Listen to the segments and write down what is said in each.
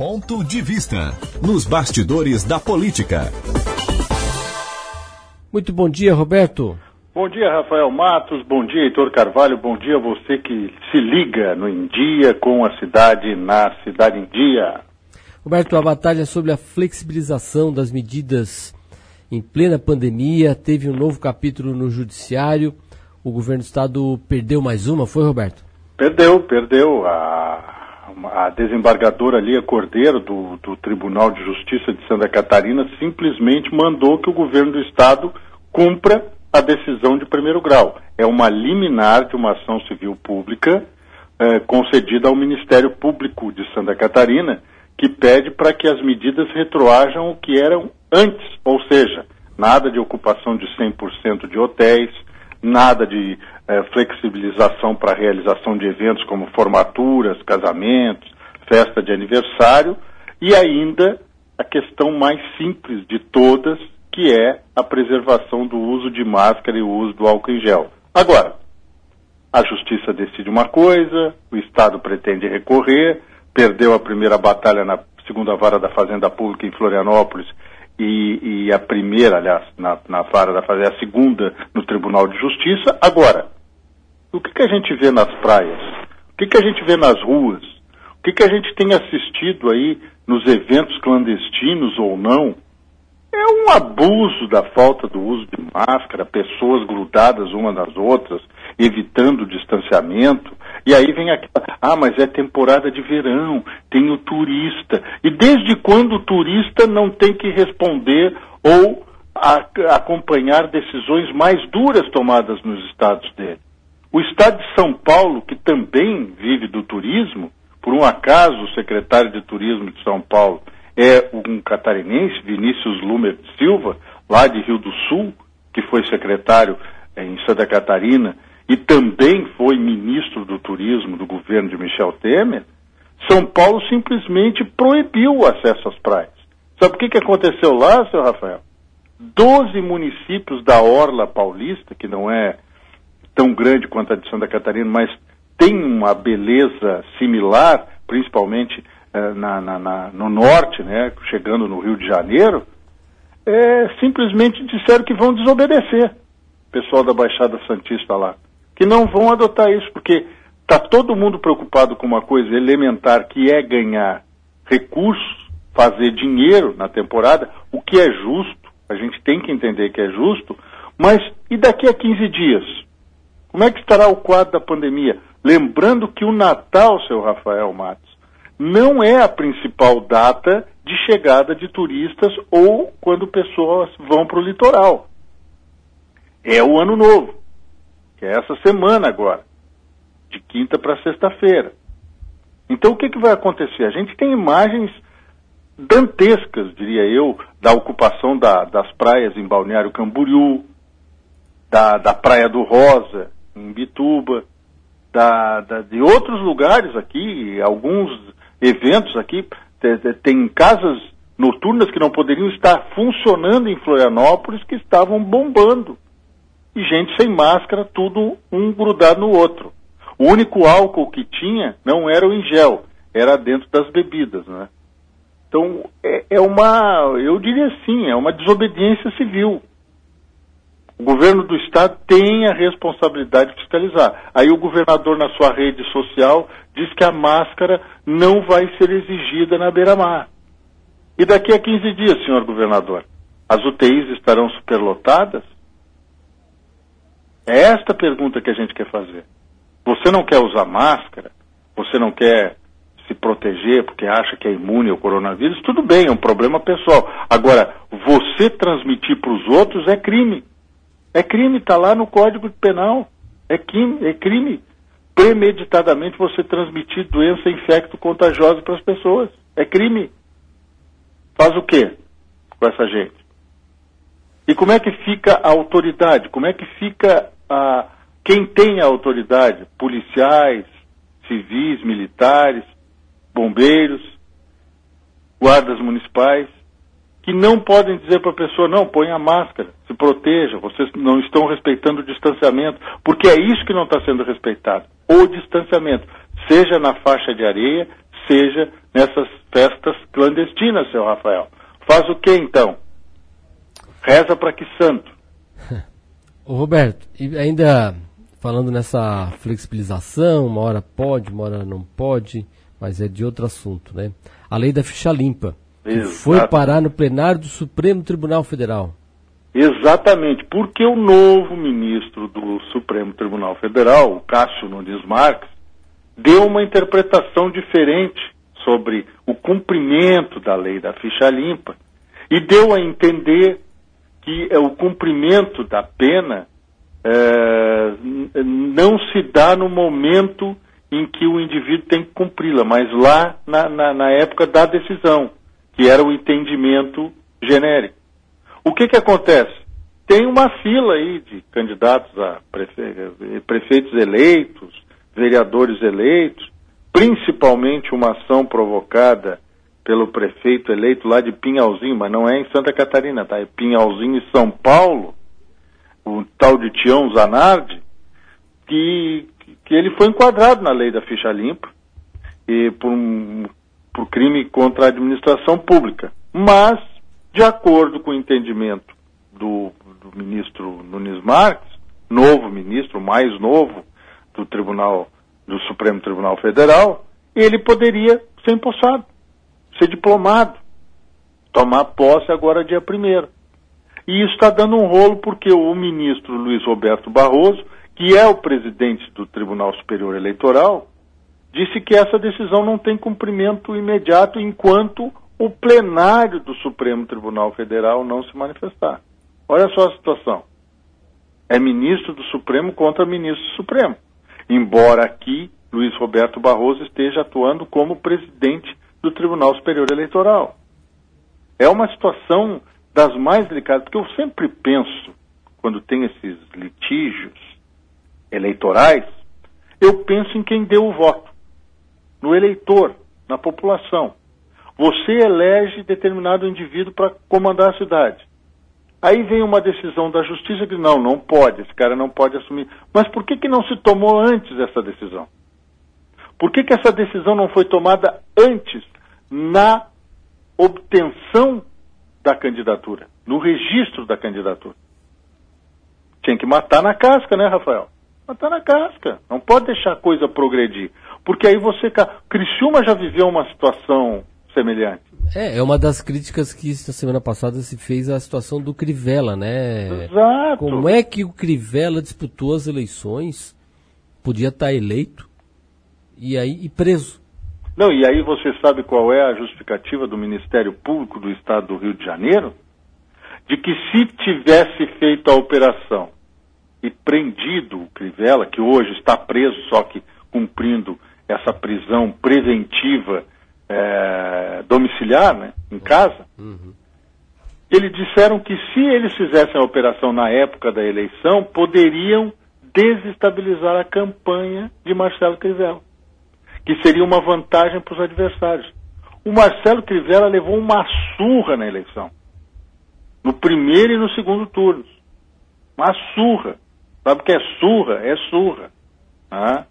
Ponto de vista nos bastidores da política. Muito bom dia, Roberto. Bom dia, Rafael Matos. Bom dia, Heitor Carvalho. Bom dia a você que se liga no Em Dia com a cidade na Cidade em Dia. Roberto, a batalha sobre a flexibilização das medidas em plena pandemia teve um novo capítulo no Judiciário. O governo do estado perdeu mais uma, foi, Roberto? Perdeu, perdeu. A, a desembargadora Lia Cordeiro, do, do Tribunal de Justiça de Santa Catarina, simplesmente mandou que o governo do estado cumpra a decisão de primeiro grau. É uma liminar de uma ação civil pública eh, concedida ao Ministério Público de Santa Catarina, que pede para que as medidas retroajam o que eram antes, ou seja, nada de ocupação de 100% de hotéis, nada de eh, flexibilização para a realização de eventos como formaturas, casamentos, festa de aniversário e ainda a questão mais simples de todas, que é a preservação do uso de máscara e o uso do álcool em gel. Agora, a justiça decide uma coisa, o Estado pretende recorrer, perdeu a primeira batalha na segunda vara da Fazenda Pública em Florianópolis e, e a primeira, aliás, na, na vara da Fazenda, a segunda no Tribunal de Justiça. Agora, o que, que a gente vê nas praias? O que, que a gente vê nas ruas? O que, que a gente tem assistido aí nos eventos clandestinos ou não? É um abuso da falta do uso de máscara, pessoas grudadas umas nas outras, evitando o distanciamento. E aí vem aqui, ah, mas é temporada de verão, tem o turista. E desde quando o turista não tem que responder ou a, acompanhar decisões mais duras tomadas nos estados dele? O estado de São Paulo, que também vive do turismo, por um acaso o secretário de turismo de São Paulo é um catarinense, Vinícius Lumer Silva, lá de Rio do Sul, que foi secretário eh, em Santa Catarina e também foi ministro do turismo do governo de Michel Temer, São Paulo simplesmente proibiu o acesso às praias. Sabe o que, que aconteceu lá, seu Rafael? Doze municípios da Orla Paulista, que não é tão grande quanto a de Santa Catarina, mas tem uma beleza similar, principalmente eh, na, na, na, no norte, né, chegando no Rio de Janeiro, é, simplesmente disseram que vão desobedecer, pessoal da Baixada Santista lá, que não vão adotar isso, porque está todo mundo preocupado com uma coisa elementar, que é ganhar recursos, fazer dinheiro na temporada, o que é justo, a gente tem que entender que é justo, mas e daqui a 15 dias? Como é que estará o quadro da pandemia? Lembrando que o Natal, seu Rafael Matos, não é a principal data de chegada de turistas ou quando pessoas vão para o litoral. É o ano novo, que é essa semana agora, de quinta para sexta-feira. Então o que, que vai acontecer? A gente tem imagens dantescas, diria eu, da ocupação da, das praias em Balneário Camboriú, da, da Praia do Rosa, em Bituba, da, da, de outros lugares aqui, alguns eventos aqui, tem casas noturnas que não poderiam estar funcionando em Florianópolis que estavam bombando. E gente sem máscara, tudo um grudado no outro. O único álcool que tinha não era o em gel, era dentro das bebidas, né? Então, é, é uma, eu diria assim, é uma desobediência civil. O governo do estado tem a responsabilidade de fiscalizar. Aí o governador, na sua rede social, diz que a máscara não vai ser exigida na beira-mar. E daqui a 15 dias, senhor governador, as UTIs estarão superlotadas? É esta pergunta que a gente quer fazer. Você não quer usar máscara? Você não quer se proteger porque acha que é imune ao coronavírus? Tudo bem, é um problema pessoal. Agora, você transmitir para os outros é crime. É crime, está lá no Código Penal. É crime, é crime premeditadamente você transmitir doença infecto-contagiosa para as pessoas. É crime. Faz o quê com essa gente? E como é que fica a autoridade? Como é que fica a, quem tem a autoridade? Policiais, civis, militares, bombeiros, guardas municipais que não podem dizer para a pessoa, não, ponha a máscara, se proteja, vocês não estão respeitando o distanciamento, porque é isso que não está sendo respeitado, o distanciamento, seja na faixa de areia, seja nessas festas clandestinas, seu Rafael. Faz o que então? Reza para que santo? Ô Roberto, e ainda falando nessa flexibilização, uma hora pode, uma hora não pode, mas é de outro assunto, né? A lei da ficha limpa, que foi parar no plenário do Supremo Tribunal Federal. Exatamente, porque o novo ministro do Supremo Tribunal Federal, o Cássio Nunes Marques, deu uma interpretação diferente sobre o cumprimento da lei da ficha limpa e deu a entender que é, o cumprimento da pena é, não se dá no momento em que o indivíduo tem que cumpri-la, mas lá na, na, na época da decisão, que era o entendimento genérico. O que, que acontece? Tem uma fila aí de candidatos a prefe... prefeitos eleitos, vereadores eleitos, principalmente uma ação provocada pelo prefeito eleito lá de Pinhalzinho, mas não é em Santa Catarina, tá? É Pinhalzinho e São Paulo, o tal de Tião Zanardi, que, que ele foi enquadrado na lei da ficha limpa e por, um, por crime contra a administração pública. Mas de acordo com o entendimento do, do ministro Nunes Marques, novo ministro, mais novo do Tribunal, do Supremo Tribunal Federal, ele poderia ser empossado, ser diplomado, tomar posse agora dia 1 E isso está dando um rolo porque o ministro Luiz Roberto Barroso, que é o presidente do Tribunal Superior Eleitoral, disse que essa decisão não tem cumprimento imediato enquanto o plenário do Supremo Tribunal Federal não se manifestar. Olha só a situação. É ministro do Supremo contra ministro do Supremo. Embora aqui Luiz Roberto Barroso esteja atuando como presidente do Tribunal Superior Eleitoral. É uma situação das mais delicadas, porque eu sempre penso, quando tem esses litígios eleitorais, eu penso em quem deu o voto, no eleitor, na população. Você elege determinado indivíduo para comandar a cidade. Aí vem uma decisão da justiça que não, não pode, esse cara não pode assumir. Mas por que, que não se tomou antes essa decisão? Por que, que essa decisão não foi tomada antes na obtenção da candidatura, no registro da candidatura? Tinha que matar na casca, né, Rafael? Matar na casca. Não pode deixar a coisa progredir. Porque aí você. Criciúma já viveu uma situação semelhante. É, é uma das críticas que na semana passada se fez à situação do Crivella, né? Exato. Como é que o Crivella disputou as eleições, podia estar eleito e aí e preso? Não, e aí você sabe qual é a justificativa do Ministério Público do Estado do Rio de Janeiro? De que se tivesse feito a operação e prendido o Crivella, que hoje está preso, só que cumprindo essa prisão preventiva é, domiciliar, né, em casa, uhum. eles disseram que se eles fizessem a operação na época da eleição, poderiam desestabilizar a campanha de Marcelo Crivella, que seria uma vantagem para os adversários. O Marcelo Crivella levou uma surra na eleição, no primeiro e no segundo turnos. Uma surra. Sabe o que é surra? É surra. Ah?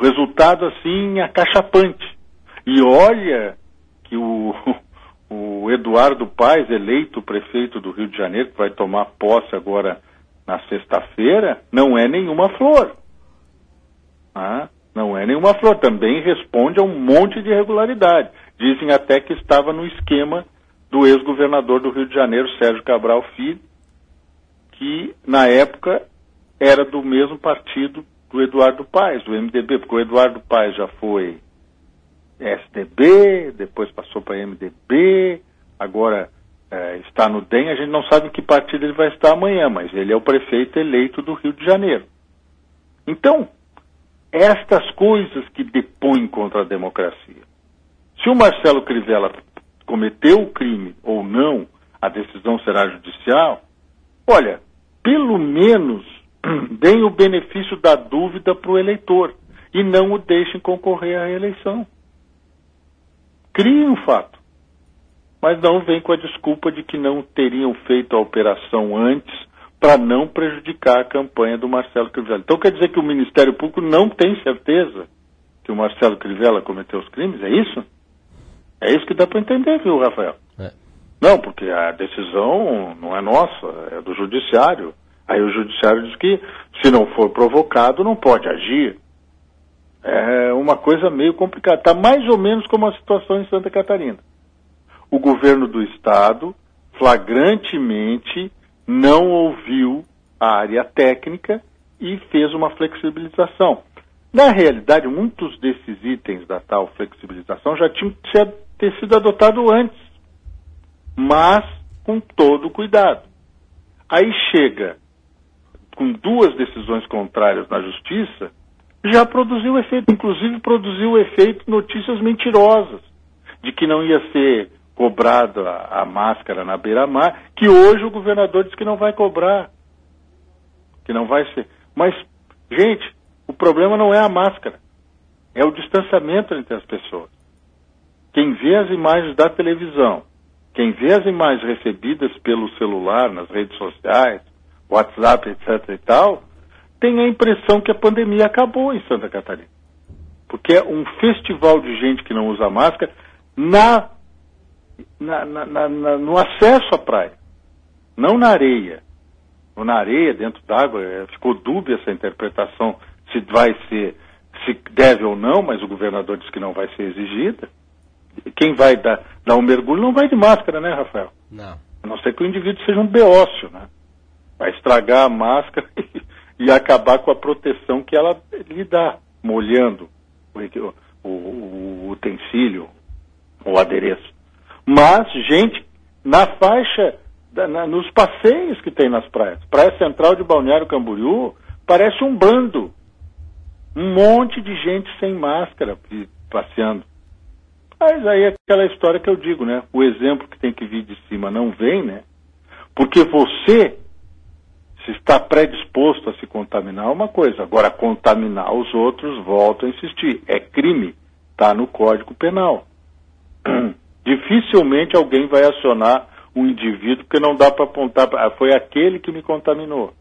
Resultado, assim, acachapante. E olha que o, o Eduardo Paes, eleito prefeito do Rio de Janeiro, que vai tomar posse agora na sexta-feira, não é nenhuma flor. Ah, não é nenhuma flor. Também responde a um monte de irregularidade. Dizem até que estava no esquema do ex-governador do Rio de Janeiro, Sérgio Cabral Filho, que na época era do mesmo partido do Eduardo Paes, do MDB, porque o Eduardo Paes já foi SDB, depois passou para MDB, agora é, está no DEM. A gente não sabe em que partido ele vai estar amanhã, mas ele é o prefeito eleito do Rio de Janeiro. Então, estas coisas que depõem contra a democracia. Se o Marcelo Crivella cometeu o crime ou não, a decisão será judicial. Olha, pelo menos deem o benefício da dúvida para o eleitor e não o deixem concorrer à eleição cria um fato, mas não vem com a desculpa de que não teriam feito a operação antes para não prejudicar a campanha do Marcelo Crivella. Então quer dizer que o Ministério Público não tem certeza que o Marcelo Crivella cometeu os crimes? É isso? É isso que dá para entender, viu, Rafael? É. Não, porque a decisão não é nossa, é do judiciário. Aí o judiciário diz que se não for provocado, não pode agir. É uma coisa meio complicada. Está mais ou menos como a situação em Santa Catarina. O governo do estado flagrantemente não ouviu a área técnica e fez uma flexibilização. Na realidade, muitos desses itens da tal flexibilização já tinham que ter sido adotados antes, mas com todo cuidado. Aí chega com duas decisões contrárias na justiça, já produziu efeito, inclusive produziu efeito notícias mentirosas, de que não ia ser cobrada a, a máscara na beira-mar, que hoje o governador diz que não vai cobrar, que não vai ser. Mas, gente, o problema não é a máscara, é o distanciamento entre as pessoas. Quem vê as imagens da televisão, quem vê as imagens recebidas pelo celular, nas redes sociais, WhatsApp, etc e tal, tem a impressão que a pandemia acabou em Santa Catarina. Porque é um festival de gente que não usa máscara na, na, na, na no acesso à praia, não na areia. Ou na areia, dentro d'água, é, ficou dúbia essa interpretação se vai ser, se deve ou não, mas o governador disse que não vai ser exigida. Quem vai dar, dar um mergulho não vai de máscara, né, Rafael? Não. A não ser que o indivíduo seja um beócio, né? Vai estragar a máscara e acabar com a proteção que ela lhe dá, molhando o, o, o utensílio, o adereço. Mas, gente, na faixa, na, nos passeios que tem nas praias, Praia Central de Balneário Camboriú, parece um bando. Um monte de gente sem máscara passeando. Mas aí é aquela história que eu digo, né? O exemplo que tem que vir de cima não vem, né? Porque você se está predisposto a se contaminar é uma coisa, agora contaminar os outros, volto a insistir, é crime, está no Código Penal. Dificilmente alguém vai acionar um indivíduo porque não dá para apontar, ah, foi aquele que me contaminou.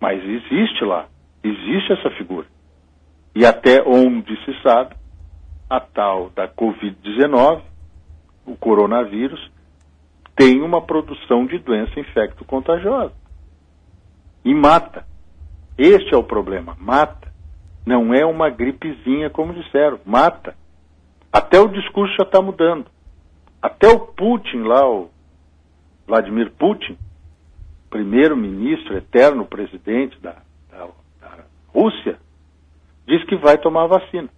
Mas existe lá, existe essa figura. E até onde se sabe, a tal da Covid-19, o coronavírus, tem uma produção de doença infecto-contagiosa e mata. Este é o problema, mata. Não é uma gripezinha, como disseram, mata. Até o discurso já está mudando. Até o Putin lá, o Vladimir Putin, primeiro-ministro, eterno presidente da, da, da Rússia, diz que vai tomar vacina.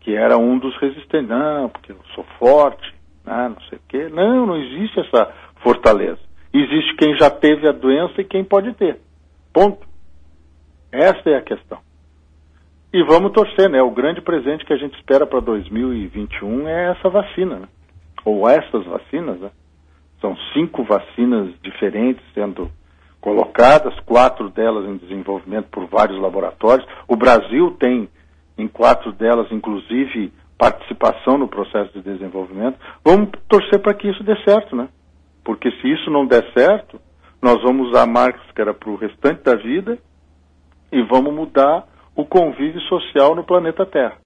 Que era um dos resistentes. Não, porque eu sou forte, né, não sei o quê. Não, não existe essa fortaleza. Existe quem já teve a doença e quem pode ter. Ponto. Essa é a questão. E vamos torcer, né? O grande presente que a gente espera para 2021 é essa vacina, né? Ou essas vacinas, né? São cinco vacinas diferentes sendo colocadas, quatro delas em desenvolvimento por vários laboratórios. O Brasil tem em quatro delas, inclusive, participação no processo de desenvolvimento. Vamos torcer para que isso dê certo, né? Porque se isso não der certo, nós vamos usar máscara para o restante da vida e vamos mudar o convívio social no planeta Terra.